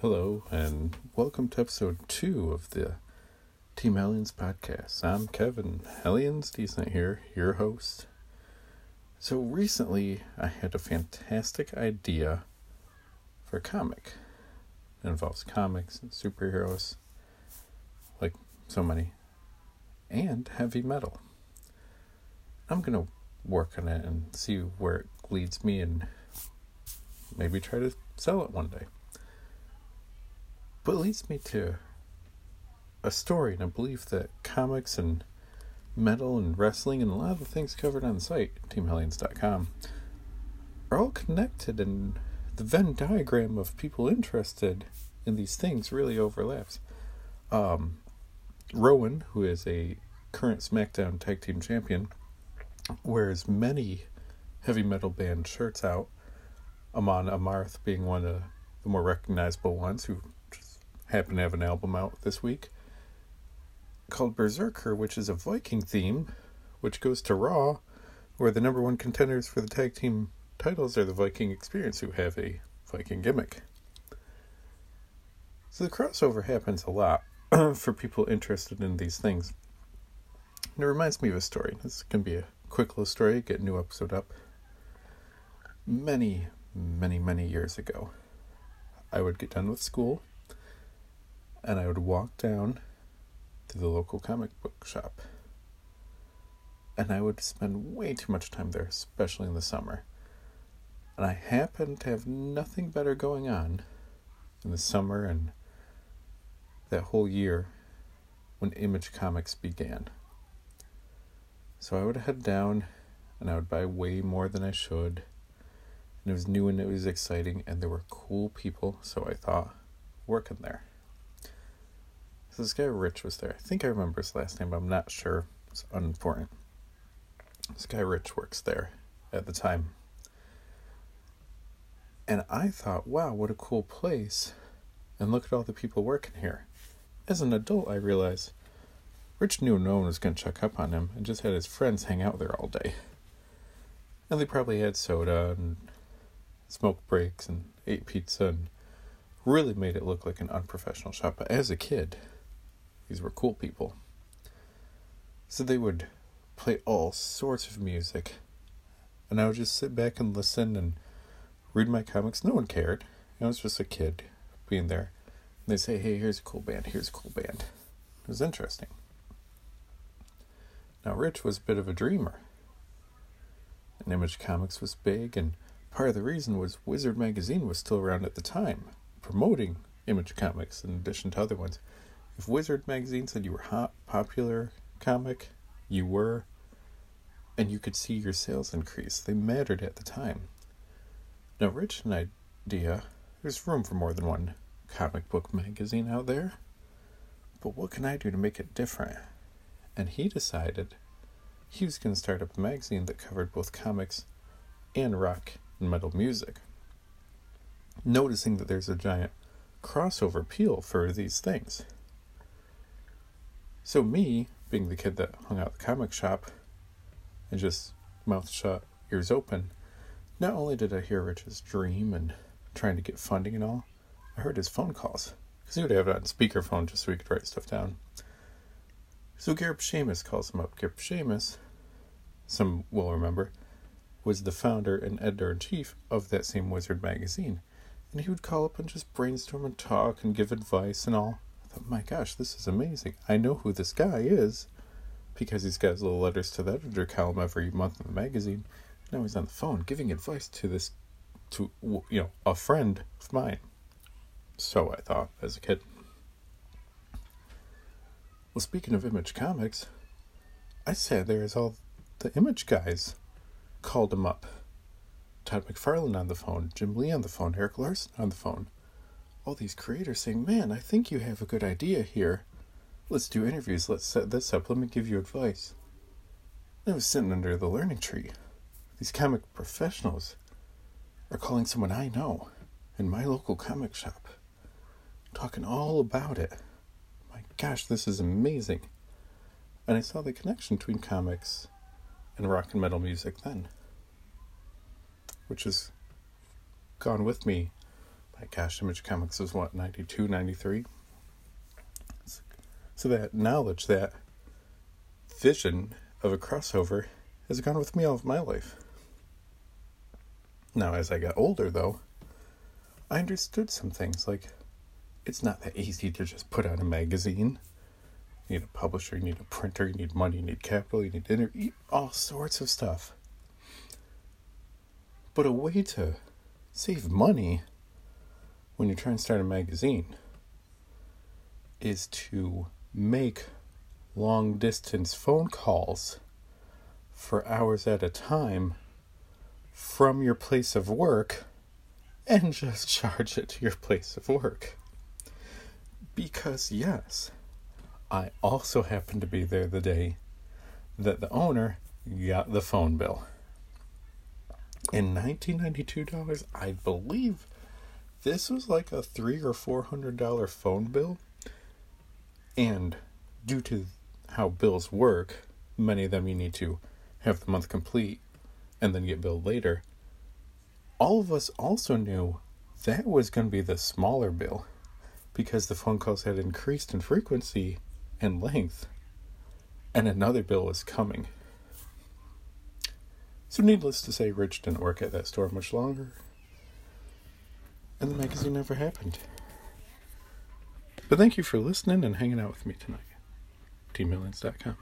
Hello, and welcome to episode two of the Team Hellions podcast. I'm Kevin Hellions Decent here, your host. So, recently I had a fantastic idea for a comic. It involves comics and superheroes, like so many, and heavy metal. I'm going to work on it and see where it leads me and maybe try to sell it one day. But leads me to a story and a belief that comics and metal and wrestling and a lot of the things covered on the site, teamhellions.com, are all connected and the Venn diagram of people interested in these things really overlaps. Um, Rowan, who is a current SmackDown Tag Team Champion, wears many heavy metal band shirts out. Amon Amarth being one of the more recognizable ones, who happen to have an album out this week called Berserker, which is a Viking theme, which goes to Raw, where the number one contenders for the tag team titles are the Viking Experience, who have a Viking gimmick. So the crossover happens a lot for people interested in these things. And it reminds me of a story. This can be a quick little story, get a new episode up. Many, many, many years ago, I would get done with school and I would walk down to the local comic book shop. And I would spend way too much time there, especially in the summer. And I happened to have nothing better going on in the summer and that whole year when Image Comics began. So I would head down and I would buy way more than I should. And it was new and it was exciting, and there were cool people, so I thought, working there this guy Rich was there. I think I remember his last name, but I'm not sure. It's unimportant. This guy Rich works there at the time. And I thought, wow, what a cool place. And look at all the people working here. As an adult, I realized Rich knew no one was going to check up on him and just had his friends hang out there all day. And they probably had soda and smoked breaks and ate pizza and really made it look like an unprofessional shop. But as a kid, these were cool people. So they would play all sorts of music. And I would just sit back and listen and read my comics. No one cared. I was just a kid being there. And they'd say, hey, here's a cool band, here's a cool band. It was interesting. Now, Rich was a bit of a dreamer. And Image Comics was big, and part of the reason was Wizard Magazine was still around at the time, promoting Image Comics in addition to other ones. If Wizard magazine said you were hot, popular comic, you were, and you could see your sales increase. They mattered at the time. Now, Rich an idea. There's room for more than one comic book magazine out there. But what can I do to make it different? And he decided he was going to start up a magazine that covered both comics and rock and metal music. Noticing that there's a giant crossover appeal for these things. So me, being the kid that hung out the comic shop and just mouth shut, ears open, not only did I hear Rich's dream and trying to get funding and all, I heard his phone calls because he would have it on speakerphone just so he could write stuff down. So Gareb Shamus calls him up. Gareb Shamus, some will remember, was the founder and editor in chief of that same Wizard magazine. And he would call up and just brainstorm and talk and give advice and all my gosh, this is amazing. I know who this guy is because he's got his little letters to the editor column every month in the magazine. Now he's on the phone giving advice to this, to, you know, a friend of mine. So I thought as a kid. Well, speaking of Image Comics, I sat there as all the Image guys called him up. Todd McFarlane on the phone, Jim Lee on the phone, Erik Larsen on the phone all these creators saying, Man, I think you have a good idea here. Let's do interviews. Let's set this up. Let me give you advice. I was sitting under the learning tree. These comic professionals are calling someone I know in my local comic shop, talking all about it. My gosh, this is amazing. And I saw the connection between comics and rock and metal music then, which has gone with me gosh, Image Comics was what, 92, 93? So that knowledge, that vision of a crossover has gone with me all of my life. Now, as I got older, though, I understood some things like it's not that easy to just put out a magazine. You need a publisher, you need a printer, you need money, you need capital, you need inter- all sorts of stuff. But a way to save money when you're trying to start a magazine is to make long distance phone calls for hours at a time from your place of work and just charge it to your place of work. Because, yes, I also happened to be there the day that the owner got the phone bill. In $1992, I believe this was like a three or four hundred dollar phone bill. And due to how bills work, many of them you need to have the month complete and then get billed later. All of us also knew that was going to be the smaller bill because the phone calls had increased in frequency and length, and another bill was coming. So, needless to say, Rich didn't work at that store much longer, and the magazine never happened. But thank you for listening and hanging out with me tonight. TeamHellions.com.